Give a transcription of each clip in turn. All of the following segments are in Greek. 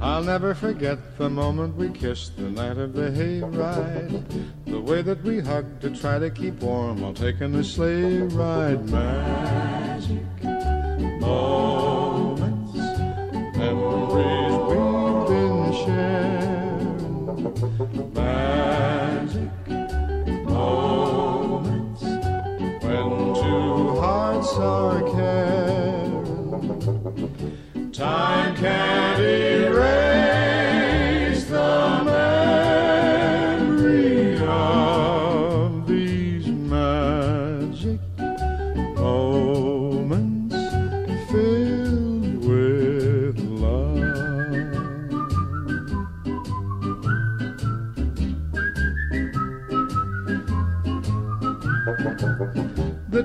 I'll never forget the moment we kissed the night of the hayride. The way that we hugged to try to keep warm while taking a sleigh ride. Magic moments,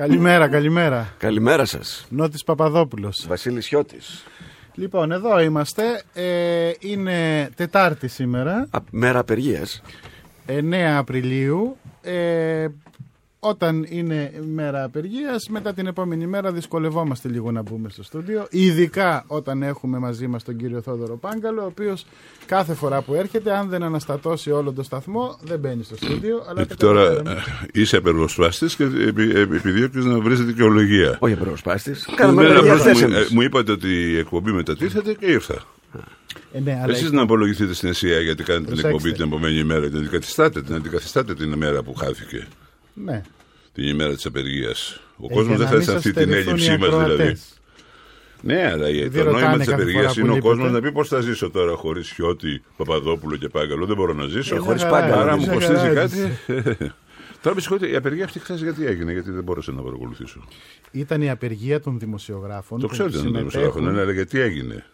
Καλημέρα, καλημέρα. Καλημέρα σας. Νότης Παπαδόπουλος. Βασίλης Χιώτης. Λοιπόν, εδώ είμαστε. Ε, είναι Τετάρτη σήμερα, Α, μέρα απεργίας. 9 Απριλίου. Ε, όταν είναι μέρα απεργίας, μετά την επόμενη μέρα δυσκολευόμαστε λίγο να μπούμε στο στούντιο. Ειδικά όταν έχουμε μαζί μας τον κύριο Θόδωρο Πάγκαλο, ο οποίος κάθε φορά που έρχεται, αν δεν αναστατώσει όλο το σταθμό, δεν μπαίνει στο στούντιο. Αλλά Γιατί τώρα καταλαβαίνουμε. ε, είσαι απεργοσπάστης και επι- επι- επιδιώκεις να βρεις δικαιολογία. Όχι απεργοσπάστης. Κάναμε Εμένα απεργία απλώς χθες μου, εμείς. ε, μου είπατε ότι η εκπομπή μετατίθεται και ήρθα. Ε, ναι, αλλά Εσείς να απολογηθείτε στην ΕΣΥΑ γιατί κάνετε την Προσέξτε. εκπομπή την επόμενη ημέρα. Την αντικαθιστάτε, την αντικαθιστάτε την ημέρα που χάθηκε. Ναι. Την ημέρα της απεργίας. Ο Ε, κόσμος για δεν να θα μην αισθανθεί σας την στερηθούν οι έλλειψή μας δηλαδή. ακροατές. Ναι, αλλά το ρωτάνε νόημα της κάθε απεργίας φορά που είναι ο λείπετε. κόσμος να πει πώς θα ζήσω τώρα χωρίς χιώτη, Παπαδόπουλο και Πάγκαλο; Δεν μπορώ να ζήσω. Ε, χωρίς μια χαρά Πάγκαλο. Άρα είναι, μου μια κοστίζει χαρά κάτι. είναι. Τώρα με συγχωρείτε, η απεργία αυτή χθες γιατί έγινε, γιατί δεν μπόρεσα να παρακολουθήσω. Ήταν η απεργία των δημοσιογράφων. Το που ξέρετε να το συμμετέχουν- δημοσιογράφο, ναι, αλλά γιατί έγινε;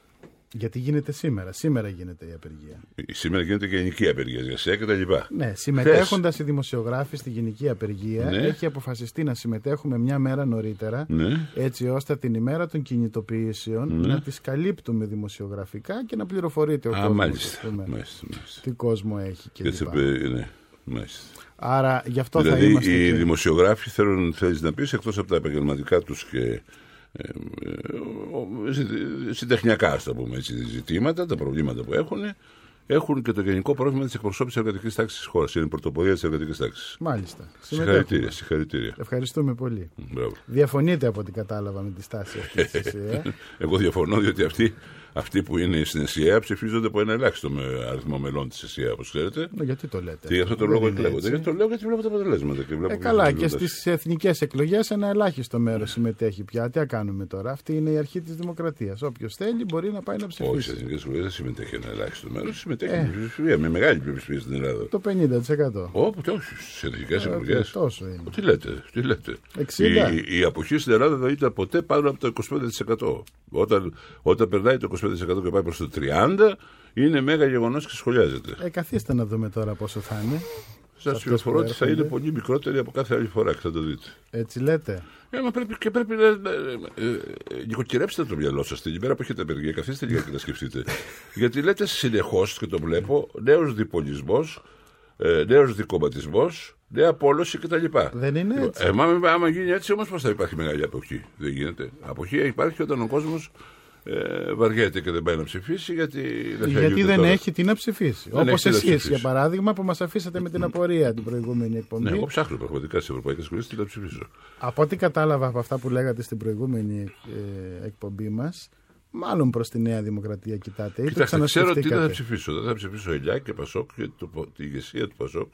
Γιατί γίνεται σήμερα. Σήμερα γίνεται η απεργία. Σήμερα γίνεται και γενική απεργία για ΣΕΑ και τα λοιπά. Ναι, συμμετέχοντας οι δημοσιογράφοι στη γενική απεργία, Ναι. έχει αποφασιστεί να συμμετέχουμε μια μέρα νωρίτερα, Ναι. έτσι ώστε την ημέρα των κινητοποιήσεων να τις καλύπτουμε δημοσιογραφικά και να πληροφορείται ο Α, κόσμος, μάλιστα. ας πούμε, μάλιστα, μάλιστα. τι κόσμο έχει Και κλπ. σε πε- ναι, μάλιστα. Άρα γι' αυτό θα Δηλαδή είμαστε. οι και- δημοσιογράφοι θέλουν, θέλεις να πεις, εκτός από τα επαγγελματικά τους και ε, ε, ο- συ- συντεχνιακά, ας το πούμε έτσι, ζητήματα, τα προβλήματα που έχουν, έχουν και το γενικό πρόβλημα της εκπροσώπησης της εργατικής τάξης της χώρας. Είναι η πρωτοπορία της εργατικής τάξης. Μάλιστα. Συγχαρητήρια, Συμμετέχουμε. συγχαρητήρια. Ευχαριστούμε πολύ. Μπράβο. Διαφωνείτε από ό,τι κατάλαβα με τη στάση αυτής της ΕΣΥΑ. Εγώ διαφωνώ διότι αυτοί, αυτοί που είναι στην ΕΣΥΑ ψηφίζονται από ένα ελάχιστο με αριθμό μελών της ΕΣΥΑ, όπως ξέρετε. Ναι, Γιατί το λέτε. Και γι' αυτό το Δεν λόγο είναι εκλέγονται. έτσι. Γιατί το λέω γιατί βλέπω τα αποτελέσματα. Και βλέπω Ε, και καλά, τους και results. στις εθνικές εκλογές ένα ελάχιστο μέρος συμμετέχει πια. Τι να κάνουμε τώρα. Αυτή είναι η αρχή της δημοκρατίας. Όποιος θέλει μπορεί να πάει να Όχι, στι ψηφίσει. εθνικές εκλογές δεν συμμετέχει ένα ελάχιστο μέρος. Συμμετέχει Ε. με πλειοψηφία, με μεγάλη πλειοψηφία στην Ελλάδα. Το 50%. Όπου και όχι, στις εθνικές Ε, εκλογές. τόσο είναι. Τι λέτε, τι λέτε. 60. Η, η αποχή στην Ελλάδα δεν ήταν ποτέ πάνω από το 25%. Όταν, όταν περνάει το 25% και πάει προς το 30%, είναι μέγα γεγονός και σχολιάζεται. Ε, καθίστε να δούμε τώρα πόσο θα είναι. Σας αυτές πληροφορώ που ότι θα είναι έρχονται. πολύ μικρότερη από κάθε άλλη φορά και θα το δείτε. Έτσι λέτε. Ε, μα πρέπει, και πρέπει να. να- ε, ε, νοικοκυρέψτε το μυαλό σας την ημέρα που έχετε απεργία. Καθίστε λίγα και να σκεφτείτε. Γιατί λέτε συνεχώς και το βλέπω νέος διπολισμός, ε, νέος δικοματισμός, νέα πόλωση κτλ. Δεν είναι έτσι; Ε, μα, άμα γίνει έτσι όμως, πώς θα υπάρχει μεγάλη αποχή; Δεν γίνεται. Αποχή υπάρχει όταν ο κόσμος ε, βαριέται και δεν πάει να ψηφίσει γιατί δεν θέλει Γιατί ούτε δεν τώρα. έχει τι να ψηφίσει. Δεν Όπως έχει τι να εσείς, ψηφίσει. για παράδειγμα, που μας αφήσατε με την απορία την προηγούμενη εκπομπή. Ναι, εγώ ψάχνω πραγματικά στις ευρωπαϊκές σχολές τι να ψηφίσω. Από ό,τι κατάλαβα από αυτά που λέγατε στην προηγούμενη ε, εκπομπή μας, μάλλον προς τη Νέα Δημοκρατία κοιτάτε. Ή το Κοιτάξτε, ξέρω τι δεν θα ξανασκεφτήκατε. ψηφίσω. Δεν θα ψηφίσω Ελιά και Πασόκ και το, η ηγεσία του Πασόκ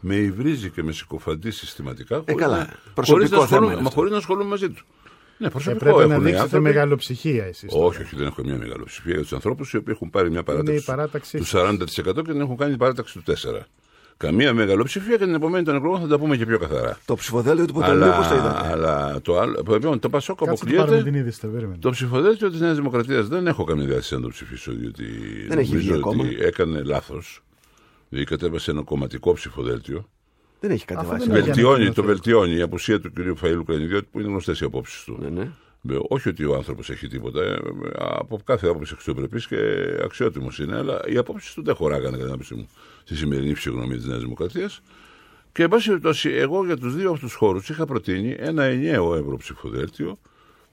με υβρίζει και με συκοφαντεί συστηματικά. χωρίς καλά. να- Προσωπικό χωρίς να θέμα ασχολούμαι- είναι Μα αυτό. χωρίς να ασχολούμαι μαζί του. Ναι, Ε, προσωπικό πρέπει να έχουν οι δείξετε άνθρωποι. μεγαλοψυχία εσείς. Όχι, όχι, δεν έχω μια μεγαλοψηφία για τους ανθρώπους οι οποίοι έχουν πάρει μια η παράταξη, παράταξή του σας. 40% και την έχουν κάνει παράταξη του 4%. Καμία μεγαλοψηφία και την επομένη των εκλογών θα τα πούμε και πιο καθαρά. Το ψηφοδέλτιο του Ποταμιού πώς το Αλλά, είδατε. αλλά το, άλλο, λοιπόν, το Πασόκ Κάτσε να πάρουμε την αποκλείεται. είδηση. το περίμενε. Το ψηφοδέλτιο της Νέας Δημοκρατίας δεν έχω καμία διάθεση να το ψηφίσω, διότι Δεν έχει βγει νομίζω ακόμα. ότι έκανε λάθος. Δηλαδή κατέβασε ένα κομματικό ψηφοδέλτιο. Δεν έχει Αυτό κατεβάσει. δεν έχει Βελτιώνει, ανακοινωθεί. το βελτιώνει η απουσία του κ. Φαήλου Κρανιδιώτη που είναι γνωστές οι απόψεις του. Ναι, ναι. Ε, Όχι ότι ο άνθρωπος έχει τίποτα. ε, Από κάθε άποψη αξιοπρεπής και αξιότιμος είναι, αλλά οι απόψεις του δεν χωράγανε κατά την άποψή μου στη σημερινή φυσιογνωμία της Νέας Δημοκρατίας. Και εν πάση περιπτώσει, εγώ για τους δύο αυτούς χώρους είχα προτείνει ένα ενιαίο ευρώ ψηφοδέλτιο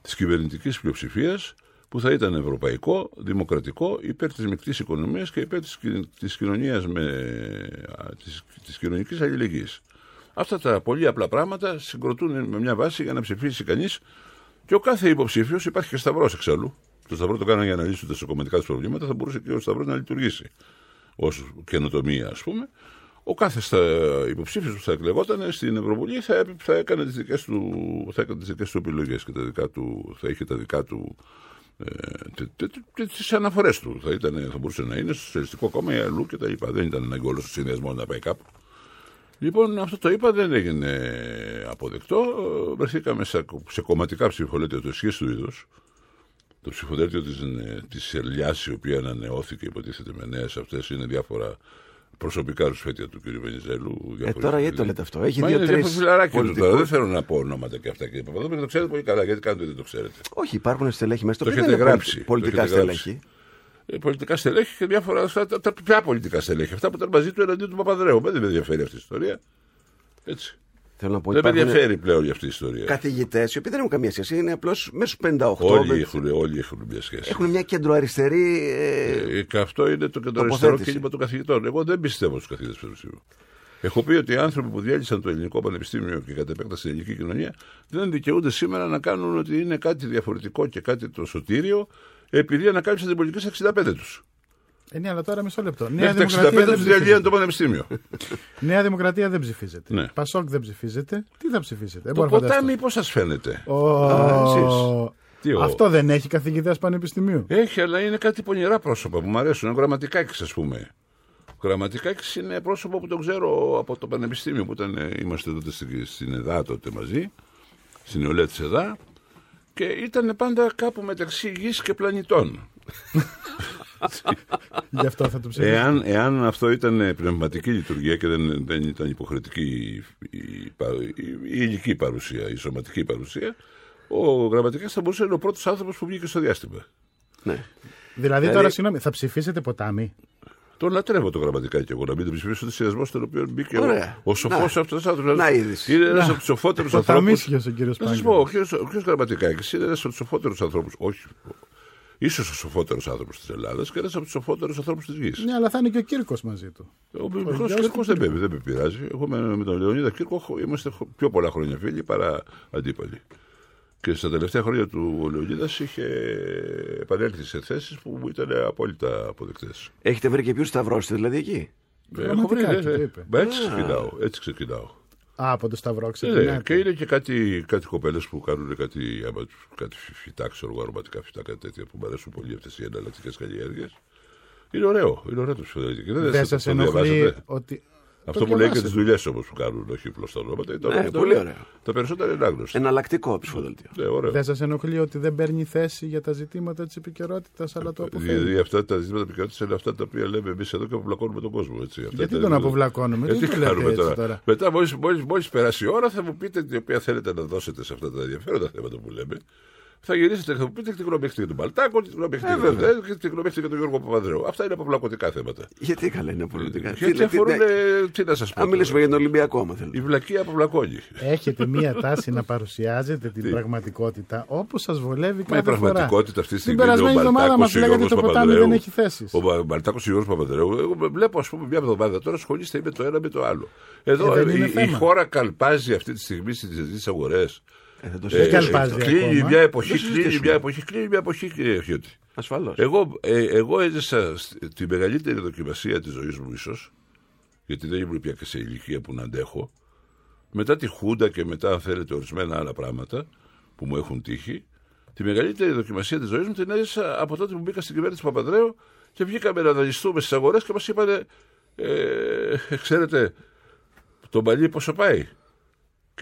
της κυβερνητικής πλειοψηφίας που θα ήταν ευρωπαϊκό, δημοκρατικό, υπέρ της μεικτής οικονομίας και υπέρ της κοινωνίας με. της κοινωνικής αλληλεγγύης. Αυτά τα πολύ απλά πράγματα συγκροτούν με μια βάση για να ψηφίσει κανείς και ο κάθε υποψήφιος υπάρχει και σταυρός εξάλλου. Το σταυρό το κάνανε για να λύσουν τα κομματικά τους προβλήματα, θα μπορούσε και ο σταυρός να λειτουργήσει ως καινοτομία, ας πούμε. Ο κάθε στα... υποψήφιος που θα εκλεγόταν στην Ευρωβουλή θα, έπ- θα έκανε τις δικές του, θα έκανε τις δικές του επιλογές και τα δικά του, θα είχε τα δικά του. Ε, τις αναφορές του. Θα, ήταν, θα μπορούσε να είναι στο Σοσιαλιστικό Κόμμα ή αλλού κτλ. Δεν ήταν ανάγκη όλος ο συνδυασμός να πάει κάπου. Λοιπόν, αυτό το είπα, δεν έγινε αποδεκτό. Βρεθήκαμε σε, σε κομματικά ψηφοδέλτια του ισχύς του είδους. Το ψηφοδέλτιο της, ε, της Ελιάς, η οποία ανανεώθηκε, υποτίθεται με νέες αυτές, είναι διάφορα προσωπικά ρουσφέτια του κ. Βενιζέλου. Ε, τώρα γιατί το λέτε αυτό; Έχει Μα είναι δύο-τρει. διάφορα φιλαράκια τους τώρα. Δεν θέλω να πω ονόματα και αυτά. Κύριε Παπαδόπουλο, το ξέρετε πολύ καλά. Γιατί κάνετε δεν το ξέρετε. Όχι, υπάρχουν στελέχη μέσα. Το οποία έχετε δεν είναι γράψει. πολι- Πολιτικά Το έχετε γράψει. στελέχη. Ε, πολιτικά στελέχη και διάφορα. Αυτά, τα, τα, ποια πολιτικά στελέχη. Αυτά που ήταν μαζί του εναντίον του Παπαδρέου. Δεν με ενδιαφέρει αυτή η ιστορία. Έτσι. Θέλω να πω, Δεν με υπάρχουν ενδιαφέρει πλέον για αυτή η ιστορία. καθηγητές οι οποίοι δεν έχουν καμία σχέση. Είναι απλώς μέσα στου 58. Όλοι με- έχουν, όλοι έχουν μια σχέση. Έχουν μια κεντροαριστερή. ε, Ε, και αυτό είναι το κεντροαριστερό Τοποθέτηση. κίνημα των καθηγητών. Εγώ δεν πιστεύω στους καθηγητές πανεπιστημίου. Έχω πει ότι οι άνθρωποι που διέλυσαν το ελληνικό πανεπιστήμιο και κατ' επέκταση την ελληνική κοινωνία δεν δικαιούνται σήμερα να κάνουν ότι είναι κάτι διαφορετικό και κάτι το σωτήριο επειδή ανακάλυψαν την πολιτική στα 65 τους. Ε, ναι, αλλά τώρα μισό λεπτό. Νέα Μέχρι τα 65 Δημοκρατία, δεν του διαλύαν ψηφίζεται. το πανεπιστήμιο. Νέα Δημοκρατία δεν ψηφίζεται. Ναι. Πασόκ δεν ψηφίζεται. Τι θα ψηφίσετε. Δεν το μπορώ να φανταστώ. ποτάμι πώς σας φαίνεται; Ο- εσείς. Τι, ο- Αυτό δεν έχει καθηγητές πανεπιστημίου; Έχει, αλλά είναι κάτι πονηρά πρόσωπα που μου αρέσουν. Είναι γραμματικάκι, ας πούμε. Ο Γραμματικάκης είναι πρόσωπο που τον ξέρω από το Πανεπιστήμιο που ήταν, ε, είμαστε τότε στην, στην ΕΔΑ τότε μαζί, στην νεολαία της ΕΔΑ. Και ήταν πάντα κάπου μεταξύ γης και πλανητών. Γι' αυτό θα το ψηφίσετε. Εάν, εάν αυτό ήταν ε, πνευματική λειτουργία και δεν, δεν ήταν υποχρεωτική η, η, παρου- η, η υλική παρουσία, η σωματική παρουσία, ο Γραμματικάκης θα μπορούσε να είναι ο πρώτος άνθρωπος που βγήκε στο διάστημα. ναι. Δηλαδή τώρα, συγγνώμη, θα ψηφίσετε ποτάμι; Τον λατρεύω το γραμματικά και εγώ να μην τον ψηφίσω το συνδυασμό στον οποίο μπήκε ο, Ωραία. ο σοφός Να. αυτός άνθρωπος. Να είδηση. Είναι ένας από τους σοφότερους Ο ανθρώπου. Θαμίσιος ο κύριος Να σας πω, ο κύριο Γραμματικάκη είναι ένας από τους σοφότερους ανθρώπους. Όχι. Ίσως ο σοφότερος άνθρωπος της Ελλάδας και ένας από τους σοφότερους ανθρώπους της γης. Ναι, αλλά θα είναι και ο Κύρκος μαζί του. Ο μικρός γιος Κύρκος του δεν, με- δεν με πειράζει. Εγώ με, με τον Λεωνίδα Κύρκο έχω- είμαστε χω- πιο πολλά χρόνια φίλοι παρά αντίπαλοι. Και στα τελευταία χρόνια του ο Λεωνίδας είχε επανέλθει σε θέσεις που μου ήταν απόλυτα αποδεκτές. Έχετε βρει και ποιους σταυρώσετε δηλαδή εκεί; Έχω βρει, Γραμματικάκη, ναι, το ναι. είπε. Μα έτσι ξεκινάω. Έτσι ξεκινάω. Α, από το Σταυρό Ε, ξεκινάτε. και είναι και κάτι, κάτι κοπέλες που κάνουν κάτι, άμα τους- κάτι φυτά, ξέρω εγώ, αρωματικά φυτά, κάτι τέτοια που μου αρέσουν πολύ αυτές οι εναλλακτικές καλλιέργειες. Είναι ωραίο, είναι ωραίο το ψηφοδέλτιο. Και Δεν δεν σα το ενοχλεί διαβάζετε. ότι. Αυτό που λέει και διαβάσετε. τις δουλειές όμως που κάνουν, όχι απλώς τα ονόματα. Το- Ναι, το- πολύ ωραίο. Τα περισσότερα είναι άγνωστα. Εναλλακτικό ψηφοδέλτιο. Ναι, ωραίο. Δεν σας ενοχλεί ότι δεν παίρνει θέση για τα ζητήματα της επικαιρότητας, αλλά το αποφεύγει; Δηλαδή αυτά τα ζητήματα επικαιρότητας είναι αυτά τα οποία λέμε εμείς εδώ και αποβλακώνουμε τον κόσμο. Έτσι. Αυτά Γιατί τα- τον αποβλακώνουμε, Ε, τι τι το λέτε κάνουμε έτσι τώρα; τώρα; Μετά, μόλις, μόλις, μόλις περάσει η ώρα, θα μου πείτε την οποία θέλετε να δώσετε σε αυτά τα ενδιαφέροντα θέματα που λέμε. Θα γυρίσετε και θα μου πείτε τι γνώμη έχετε για τον Παλτάκο, τι γνώμη έχετε για τον Δέδ και τι γνώμη έχετε για τον Γιώργο Παπανδρέου. Αυτά είναι αποβλακωτικά θέματα. Γιατί καλά είναι πολιτικά. Γιατί Τι- αφορούν, τι- ε, τι να σας πω. Αν μιλήσουμε τώρα. για τον Ολυμπιακό, άμα θέλετε. Η βλακία αποβλακώνει. Έχετε μία τάση να παρουσιάζετε την πραγματικότητα όπως σας βολεύει Μα η κάθε φορά. πραγματικότητα αυτή τη Την στιγμή είναι ο περασμένη εβδομάδα μας Μπαλτάκο, ο λέγατε Γιώργος το ποτάμι Παπανδρέου. δεν έχει θέσεις. Ο Μπαλτάκος και ο Γιώργος Παπανδρέου. Εγώ βλέπω, ας πούμε, μια εβδομάδα τώρα ασχολείστε με το ένα με το άλλο. Εδώ Ε, δεν η, είναι η θέμα. χώρα καλπάζει αυτή τη στιγμή στις διεθνείς αγορές. Ε, δεν το Ε, συζητήσουμε. καλπάζει κλείνει ακόμα. μια εποχή, Δεν κλείνει συζητήσουμε. μια εποχή, κλείνει μια εποχή, κύριε Χιώτη. Ασφαλώς. Εγώ, ε, εγώ έζησα σ- τη μεγαλύτερη δοκιμασία της ζωής μου, ίσως, γιατί δεν ήμουν πια και σε ηλικία που να αντέχω. Μετά τη Χούντα και μετά, αν θέλετε, ορισμένα άλλα πράγματα που μου έχουν τύχει, τη μεγαλύτερη δοκιμασία της ζωής μου την έζησα από τότε που μπήκα στην κυβέρνηση του Παπανδρέου και βγήκαμε να δανειστούμε στις αγορές και μας είπανε, ε, ξέρετε, το παλί πόσο πάει;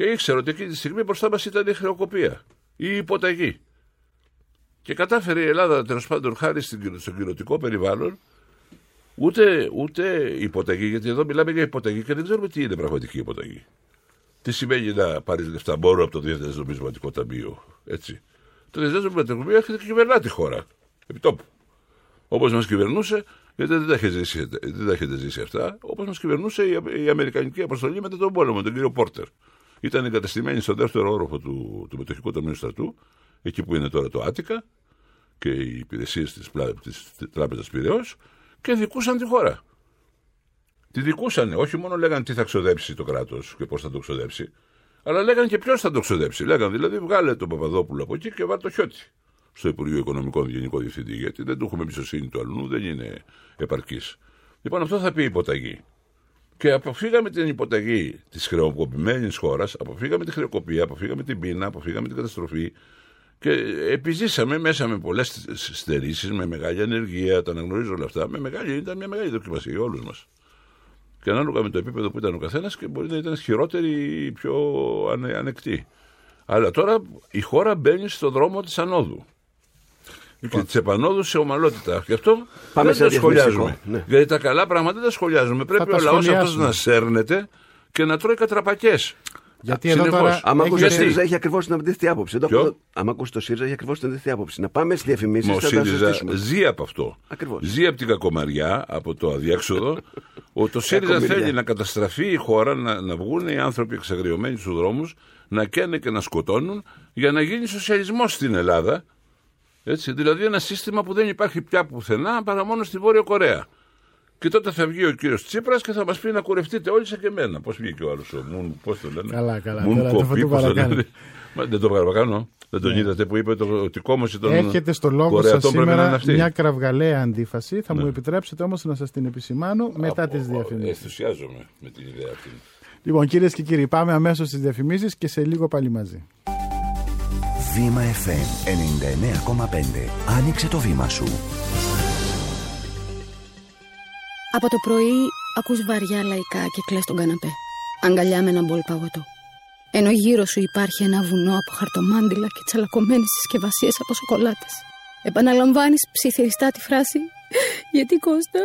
Και ήξερα ότι εκείνη τη στιγμή μπροστά μας ήταν η χρεοκοπία ή η υποταγή. Και κατάφερε η Ελλάδα τέλος πάντων χάρη στην- στο κοινωτικό περιβάλλον ούτε, ούτε υποταγή, γιατί εδώ μιλάμε για υποταγή και δεν ξέρουμε τι είναι πραγματική υποταγή. Τι σημαίνει να πάρεις λεφτά μόνο από το Διεθνές Νομισματικό Ταμείο. Έτσι. Το Διεθνές Νομισματικό Ταμείο έρχεται και κυβερνά τη χώρα. Επί τόπου. Όπως μας κυβερνούσε, γιατί δεν τα έχετε ζήσει, δεν τα έχετε ζήσει αυτά, όπως μας κυβερνούσε η, η Αμερικανική αποστολή μετά τον πόλεμο, τον κύριο Πόρτερ. Ήταν εγκαταστημένη στο δεύτερο όροφο του, του Μετοχικού Ταμείου Στρατού, εκεί που είναι τώρα το Άτικα και οι υπηρεσίες της της Τράπεζας Πυραιός και δικούσαν τη χώρα. Τη δικούσαν. Όχι μόνο λέγανε τι θα ξοδέψει το κράτος και πώς θα το ξοδέψει, αλλά λέγανε και ποιος θα το ξοδέψει. Λέγανε δηλαδή βγάλε τον Παπαδόπουλο από εκεί και βάλε το χιώτη στο Υπουργείο Οικονομικών Γενικό Διευθυντή, γιατί δεν του έχουμε εμπιστοσύνη του αλλού, δεν είναι επαρκής. Λοιπόν, αυτό θα πει υποταγή. Και αποφύγαμε την υποταγή της χρεοκοπημένης χώρας, αποφύγαμε τη χρεοκοπία, αποφύγαμε την πείνα, αποφύγαμε την καταστροφή και επιζήσαμε μέσα με πολλές στερήσεις, με μεγάλη ανεργία, τα αναγνωρίζω όλα αυτά. Με μεγάλη, ήταν μια μεγάλη δοκιμασία για όλους μας. Και ανάλογα με το επίπεδο που ήταν ο καθένας και μπορεί να ήταν χειρότερη ή πιο ανε, ανεκτή. Αλλά τώρα η χώρα μπαίνει στο δρόμο της ανόδου. Και της επανόδου σε ομαλότητα. Γι' αυτό Πάμε δεν σε τα διαφημιστικό. σχολιάζουμε. Ναι. Γιατί τα καλά πράγματα δεν τα σχολιάζουμε. Πρέπει τα ο λαός αυτός σχολιάσουμε. να σέρνεται και να τρώει κατραπακές. Γιατί εδώ Συνεχώς. τώρα. Άμα ακούσει το έχετε- ΣΥΡΙΖΑ έχει ακριβώς την αντίθετη άποψη. Δεν το Ποιο; έχω- Άμα ακούσει το ΣΥΡΙΖΑ έχει ακριβώς την αντίθετη άποψη. Να πάμε στις διαφημίσεις Μα ο και θα τα ΣΥΡΙΖΑ συζητήσουμε. ζει από αυτό. Ακριβώς. Ζει από την κακομαριά, από το αδιέξοδο. ο, το ΣΥΡΙΖΑ Κακομοιριά. θέλει να καταστραφεί η χώρα, να, να βγουν οι άνθρωποι εξαγριωμένοι στους δρόμους, να καίνε και να σκοτώνουν, για να γίνει σοσιαλισμός στην Ελλάδα. Έτσι, δηλαδή ένα σύστημα που δεν υπάρχει πια πουθενά παρά μόνο στη Βόρεια Κορέα. Και τότε θα βγει ο κύριος Τσίπρας και θα μας πει να κουρευτείτε όλοι σαν και εμένα. Πώς βγήκε ο άλλος ο Μουν, πώς το λένε; Καλά, καλά, Μουν τώρα το Κοπή, το πώς το παρακάνω. λένε; Μα δεν το παρακάνω. Δεν τον είδατε που είπε το, ότι κόμωση των Έχετε στο λόγο σας Κορεατών πρέπει να είναι σήμερα αυτή. μια κραυγαλαία αντίφαση. Θα μου Ναι. επιτρέψετε όμως να σας την επισημάνω μετά τις διαφημίσεις. Ενθουσιάζομαι με την ιδέα αυτή. Λοιπόν, κυρίες και κύριοι, πάμε αμέσως στις διαφημίσεις και σε λίγο πάλι μαζί. Βήμα FM 99,5. Άνοιξε το βήμα σου. Από το πρωί ακούς βαριά λαϊκά και κλαις τον καναπέ. Αγκαλιά με ένα μπολ παγωτό. Ενώ γύρω σου υπάρχει ένα βουνό από χαρτομάντιλα και τσαλακωμένες συσκευασίες από σοκολάτες. Επαναλαμβάνεις ψιθυριστά τη φράση «Γιατί Κώστα,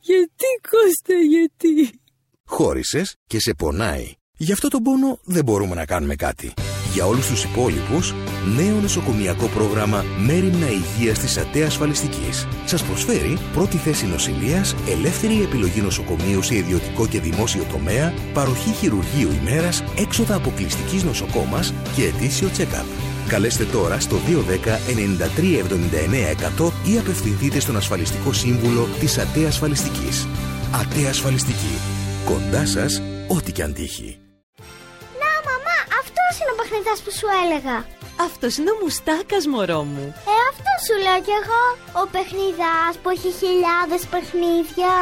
γιατί Κώστα, γιατί» Χώρισες και σε πονάει. Γι' αυτό τον πόνο δεν μπορούμε να κάνουμε κάτι. Για όλους τους υπόλοιπους, νέο νοσοκομιακό πρόγραμμα Μέριμνα Υγείας της ΑΤΕ Ασφαλιστικής. Σας προσφέρει πρώτη θέση νοσηλείας, ελεύθερη επιλογή νοσοκομείου σε ιδιωτικό και δημόσιο τομέα, παροχή χειρουργείου ημέρας, έξοδα αποκλειστικής νοσοκόμας και ετήσιο check-up. Καλέστε τώρα στο 210-93-79-100 ή απευθυνθείτε στον ασφαλιστικό σύμβουλο της ΑΤΕ Ασφαλιστικής. ΑΤΕ Ασφαλιστική. Κοντά σας, ό,τι και αν τύχει. Να, μαμά, αυτός είναι ο παιχνιδάς που σου έλεγα. Αυτός είναι ο μουστάκας μωρό μου. Ε, αυτό σου λέω κι εγώ. Ο παιχνιδάς που έχει χιλιάδες παιχνίδια.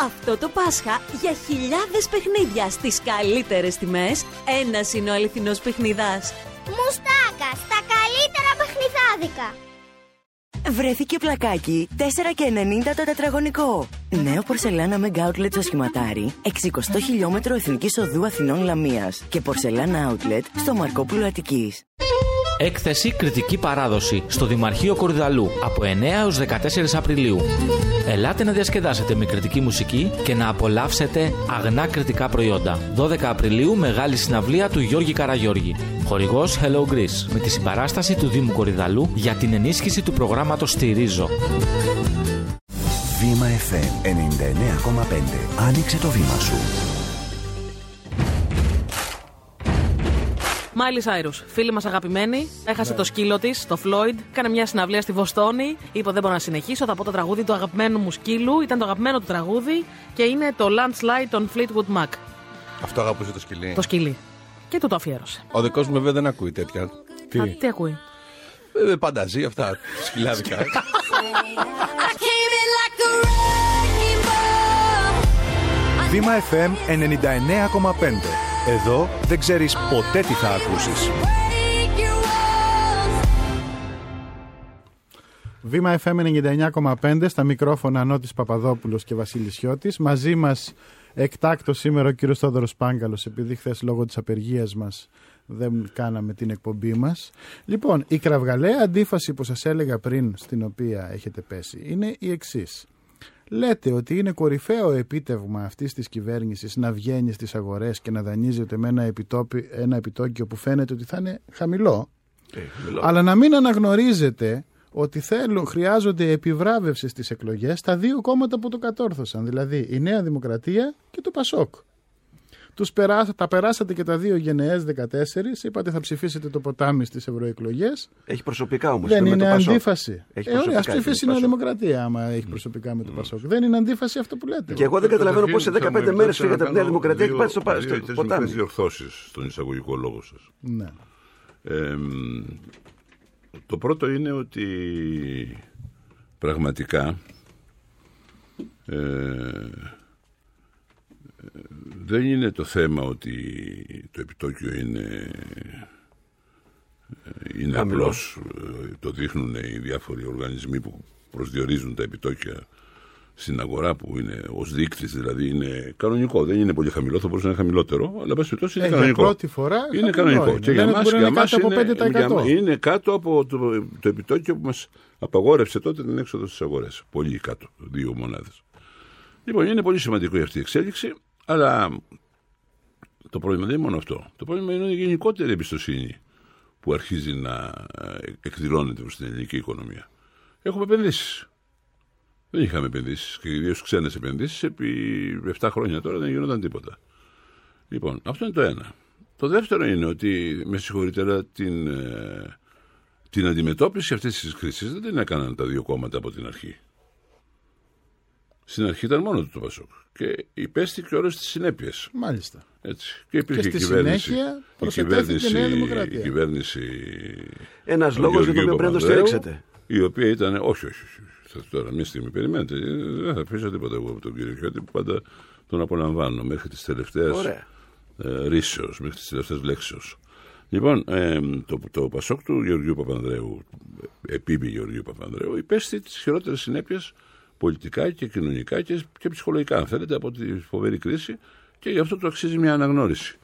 Αυτό το Πάσχα για χιλιάδες παιχνίδια στις καλύτερες τιμές, ένας είναι ο αληθινός παιχνιδάς. Μουστάκας, τα καλύτερα παιχνιδάδικα. Βρέθηκε πλακάκι 4 και 90 το τετραγωνικό. Νέο πορσελάνα Mega Outlet στο σχηματάρι, 60 χιλιόμετρο Εθνικής Οδού Αθηνών Λαμίας και πορσελάνα Outlet στο Μαρκόπουλο Αττικής. Έκθεση Κριτική Παράδοση στο Δημαρχείο Κορυδαλού από 9 έως 14 Απριλίου. Ελάτε να διασκεδάσετε με κρητική μουσική και να απολαύσετε αγνά κρητικά προϊόντα. 12 Απριλίου Μεγάλη Συναυλία του Γιώργη Καραγιώργη. Χορηγός Hello Greece με τη συμπαράσταση του Δήμου Κορυδαλού για την ενίσχυση του προγράμματος Στηρίζω. Βήμα FM 99,5. Άνοιξε το βήμα σου. Μάιλι Σάιρους, φίλη μας αγαπημένη, έχασε Ναι. το σκύλο της, το Φλόιντ, έκανε μια συναυλία στη Βοστόνη. Είπε: Δεν μπορώ να συνεχίσω, θα πω το τραγούδι του αγαπημένου μου σκύλου. Ήταν το αγαπημένο του τραγούδι και είναι το Landslide των Fleetwood Mac. Αυτό αγαπούσε το σκυλί. Το σκυλί. Και του το αφιέρωσε. Ο δικός μου βέβαια δεν ακούει τέτοια. Τι; Α, τι ακούει; Ε, πανταζή αυτά. Σκυλάδικα. Βήμα FM 99,5. Εδώ δεν ξέρεις ποτέ τι θα ακούσεις. Βήμα FM 99,5 στα μικρόφωνα Νότης Παπαδόπουλος και Βασίλης Σιώτης. Μαζί μας εκτάκτος σήμερα ο κύριος Θόδωρος Πάγκαλος επειδή χθες λόγω της απεργίας μας δεν κάναμε την εκπομπή μας. Λοιπόν, η κραυγαλαία αντίφαση που σας έλεγα πριν στην οποία έχετε πέσει είναι η εξής. Λέτε ότι είναι κορυφαίο επίτευγμα αυτής της κυβέρνησης να βγαίνει στις αγορές και να δανείζεται με ένα, επιτόπι, ένα επιτόκιο που φαίνεται ότι θα είναι χαμηλό αλλά να μην αναγνωρίζετε ότι θέλουν, χρειάζονται επιβράβευσης στις εκλογές τα δύο κόμματα που το κατόρθωσαν, δηλαδή η Νέα Δημοκρατία και το Πασόκ. Τους περάσα, τα περάσατε και τα δύο γενναίες 14, είπατε θα ψηφίσετε το ποτάμι στις ευρωεκλογές. Έχει προσωπικά όμως. Δεν είναι αντίφαση. Έχει ε, ωραία, ας προσωπικά, ψηφίσει η έχει Νέα Πασόκ. Δημοκρατία άμα έχει προσωπικά με το Πασόκ. Δεν είναι αντίφαση αυτό που λέτε. Και εγώ δεν καταλαβαίνω πώς σε 15 μέρες φύγατε από τη Νέα Δημοκρατία και πάτε στο, πα- στο ποτάμι. διορθώσεις στον εισαγωγικό λόγο σας. Ναι. Ε, το πρώτο είναι ότι πραγματικά ε, δεν είναι το θέμα ότι το επιτόκιο είναι, ε, είναι Χαμηλό. απλώς, ε, το δείχνουν οι διάφοροι οργανισμοί που προσδιορίζουν τα επιτόκια στην αγορά που είναι ως δείκτης, δηλαδή είναι κανονικό. Δεν είναι πολύ χαμηλό, θα μπορούσε να είναι χαμηλότερο, αλλά εν πάση περιπτώσει είναι Ε, για κανονικό. πρώτη φορά είναι χαμηλό κανονικό. είναι. Και για Λένε μας, ότι μπορεί για να είναι μας κάτω από είναι, 5%. για- είναι κάτω από το, το επιτόκιο που μας απαγόρευσε τότε την έξοδο στις αγορές. Πολύ κάτω, δύο μονάδες. Λοιπόν, είναι πολύ σημαντικό αυτή η εξέλιξη, αλλά το πρόβλημα δεν είναι μόνο αυτό. Το πρόβλημα είναι η γενικότερη εμπιστοσύνη που αρχίζει να ε, εκδηλώνεται προς την ελληνική οικονομία. Έχουμε επενδύσεις. Δεν είχαμε επενδύσεις και ιδίως ξένες επενδύσεις. Επί 7 χρόνια τώρα δεν γινόταν τίποτα. Λοιπόν, αυτό είναι το ένα. Το δεύτερο είναι ότι με συγχωρείτε, αλλά την, ε, την αντιμετώπιση αυτής της κρίσης δεν την έκαναν τα δύο κόμματα από την αρχή. Στην αρχή ήταν μόνο του το Πασόκ. Και υπέστη και όλες τις συνέπειες. Μάλιστα. Έτσι. Και υπήρχε Και η στη κυβέρνηση. συνέχεια η προσετέθηκε η κυβέρνηση, Νέα Δημοκρατία. η κυβέρνηση Ένας του λόγος για τον Γεωργίου οποίο πρέπει να το Παπανδρέου, στηρίξετε. Η οποία ήταν. Όχι, όχι. όχι. Θα, τώρα, μια στιγμή περιμένετε. Ε, Δεν θα αφήσω τίποτα εγώ από τον κύριο Χιώτη που πάντα τον απολαμβάνω μέχρι τη τελευταία Ωραία. ε, ρήσεω, μέχρι τις τελευταίες λέξεως. Λοιπόν, ε, το, το Πασόκ του Γεωργίου Παπανδρέου, επίμπη Γεωργίου Παπανδρέου, υπέστη τις χειρότερες συνέπειες πολιτικά και κοινωνικά και, και ψυχολογικά, αν θέλετε, από τη φοβερή κρίση και γι' αυτό του αξίζει μια αναγνώριση.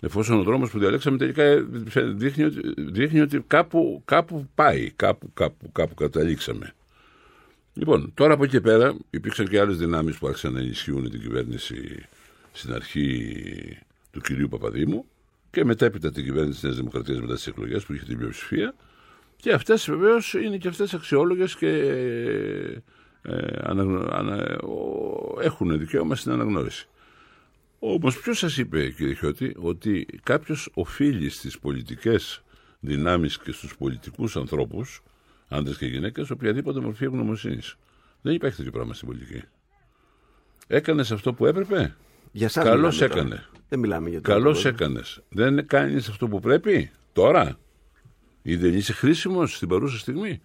Εφόσον ο δρόμος που διαλέξαμε τελικά ε, δείχνει ότι, δείχνει ότι κάπου, κάπου πάει, κάπου, κάπου, κάπου καταλήξαμε. Λοιπόν, τώρα από εκεί και πέρα υπήρξαν και άλλες δυνάμεις που άρχισαν να ενισχύουν την κυβέρνηση στην αρχή του κυρίου Παπαδήμου και μετέπειτα την κυβέρνηση της Νέας Δημοκρατίας μετά τις εκλογές που είχε την πλειοψηφία. Και αυτές βεβαίως είναι και αυτές αξιόλογες και ε, αναγνω- ανα- ο- έχουν δικαίωμα στην αναγνώριση. Όμως, ποιος σας είπε, κύριε Χιώτη, ότι κάποιος οφείλει στις πολιτικές δυνάμεις και στους πολιτικούς ανθρώπους, άντρες και γυναίκες, οποιαδήποτε μορφή ευγνωμοσύνης; Δεν υπάρχει τέτοιο πράγμα στην πολιτική. Έκανες αυτό που έπρεπε; Για σας Καλώς μιλάμε τώρα. έκανε. Δεν μιλάμε για το Καλώς άλλο. έκανες. Δεν κάνεις αυτό που πρέπει τώρα; Ή δεν είσαι χρήσιμος στην παρούσα στιγμή;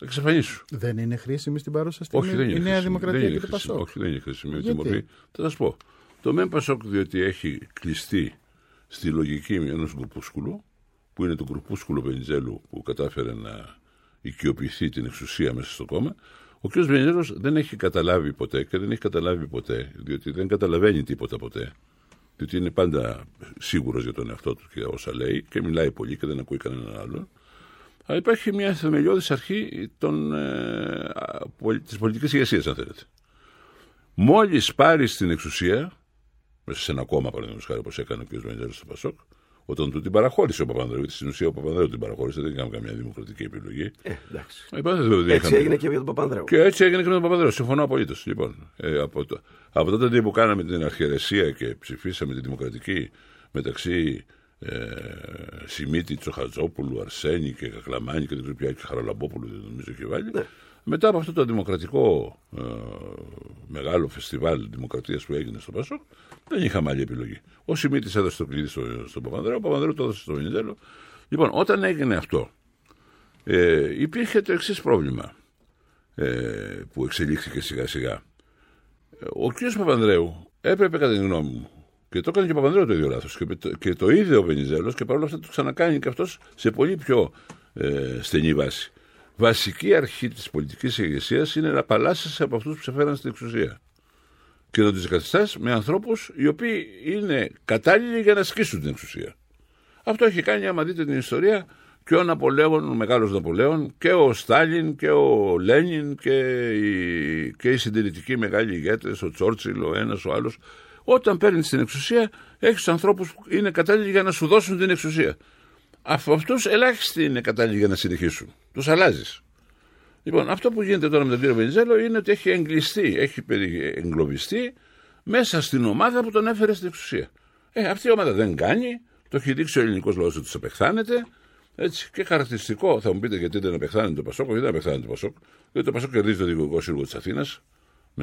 Εξαφανίσου. Δεν είναι χρήσιμη στην παρούσα στιγμή Όχι, δεν είναι η Νέα χρήσιμη. Δημοκρατία δεν είναι και το χρήσιμη. Πασόκ. Όχι, δεν είναι χρήσιμη. με τη Γιατί; μορφή. Θα σας πω. Το ΜΕΝ Πασόκ, διότι έχει κλειστεί στη λογική ενός γκρουπούσκουλου, που είναι το γκρουπούσκουλο Βενιζέλου που κατάφερε να οικειοποιηθεί την εξουσία μέσα στο κόμμα, ο κ. Βενιζέλος δεν έχει καταλάβει ποτέ και δεν έχει καταλάβει ποτέ, διότι δεν καταλαβαίνει τίποτα ποτέ. Διότι είναι πάντα σίγουρος για τον εαυτό του και όσα λέει και μιλάει πολύ και δεν ακούει κανέναν άλλον. Αλλά υπάρχει μια θεμελιώδης αρχή των, ε, πολι- της πολιτικής ηγεσίας, αν θέλετε. Μόλις πάρει την εξουσία, μέσα σε ένα κόμμα παραδείγματος χάρη όπως έκανε ο κ. Βενιζέλος στο Πασόκ, όταν του την παραχώρησε ο Παπανδρέου, γιατί στην ουσία ο Παπανδρέου την παραχώρησε, δεν έκαμε καμιά δημοκρατική επιλογή. Ε, εντάξει. Ε, είπατε, δεν Έτσι είχαμε- έγινε και για τον Παπανδρέου. και έτσι έγινε και με τον Παπανδρέου. Συμφωνώ απολύτως. Λοιπόν, ε, από, το, από τότε που κάναμε την αρχαιρεσία και ψηφίσαμε τη δημοκρατική μεταξύ ε, Σιμίτη, Τσοχατζόπουλου, Αρσένη και Κακλαμάνη και δεν ξέρω πια και Χαραλαμπόπουλου, δεν νομίζω είχε βάλει. Μετά από αυτό το δημοκρατικό ε, μεγάλο φεστιβάλ δημοκρατίας που έγινε στο Πασόκ, δεν είχαμε άλλη επιλογή. Ο Σιμίτης έδωσε το κλειδί στο, στον Παπανδρέου, ο Παπανδρέου το έδωσε στο Βενιζέλο. Λοιπόν, όταν έγινε αυτό, ε, υπήρχε το εξής πρόβλημα ε, που εξελίχθηκε σιγά σιγά. Ε, Ο κ. Παπανδρέου έπρεπε κατά τη γνώμη μου και το έκανε και ο Παπανδρέου το ίδιο λάθος. Και, το- και το είδε ο Βενιζέλος και παρόλα αυτά το ξανακάνει και αυτός σε πολύ πιο ε, στενή βάση. Βασική αρχή της πολιτικής ηγεσίας είναι να απαλλάσσεσαι από αυτούς που σε φέραν στην εξουσία. Και να τους καθιστά με ανθρώπους οι οποίοι είναι κατάλληλοι για να ασκήσουν την εξουσία. Αυτό έχει κάνει, άμα δείτε την ιστορία, και ο Ναπολέον, ο μεγάλος Ναπολέον, και ο Στάλιν, και ο Λένιν, και οι, και οι συντηρητικοί μεγάλοι ηγέτες, ο Τσόρτσιλ, ο ένας, ο άλλος. Όταν παίρνεις την εξουσία, έχεις ανθρώπους που είναι κατάλληλοι για να σου δώσουν την εξουσία. Από αυτούς ελάχιστοι είναι κατάλληλοι για να συνεχίσουν. Τους αλλάζεις. Λοιπόν, αυτό που γίνεται τώρα με τον κύριο Βενιζέλο είναι ότι έχει εγκλειστεί, έχει περι- εγκλωβιστεί μέσα στην ομάδα που τον έφερε στην εξουσία. Ε, αυτή η ομάδα δεν κάνει, το έχει δείξει ο ελληνικός λαός ότι τους απεχθάνεται. Έτσι, και χαρακτηριστικό, θα μου πείτε γιατί δεν απεχθάνεται το Πασόκ, γιατί δεν απεχθάνεται το Πασόκ. Διότι το Πασόκ κερδίζει το δικηγορικό σύλλογο της Αθήνας,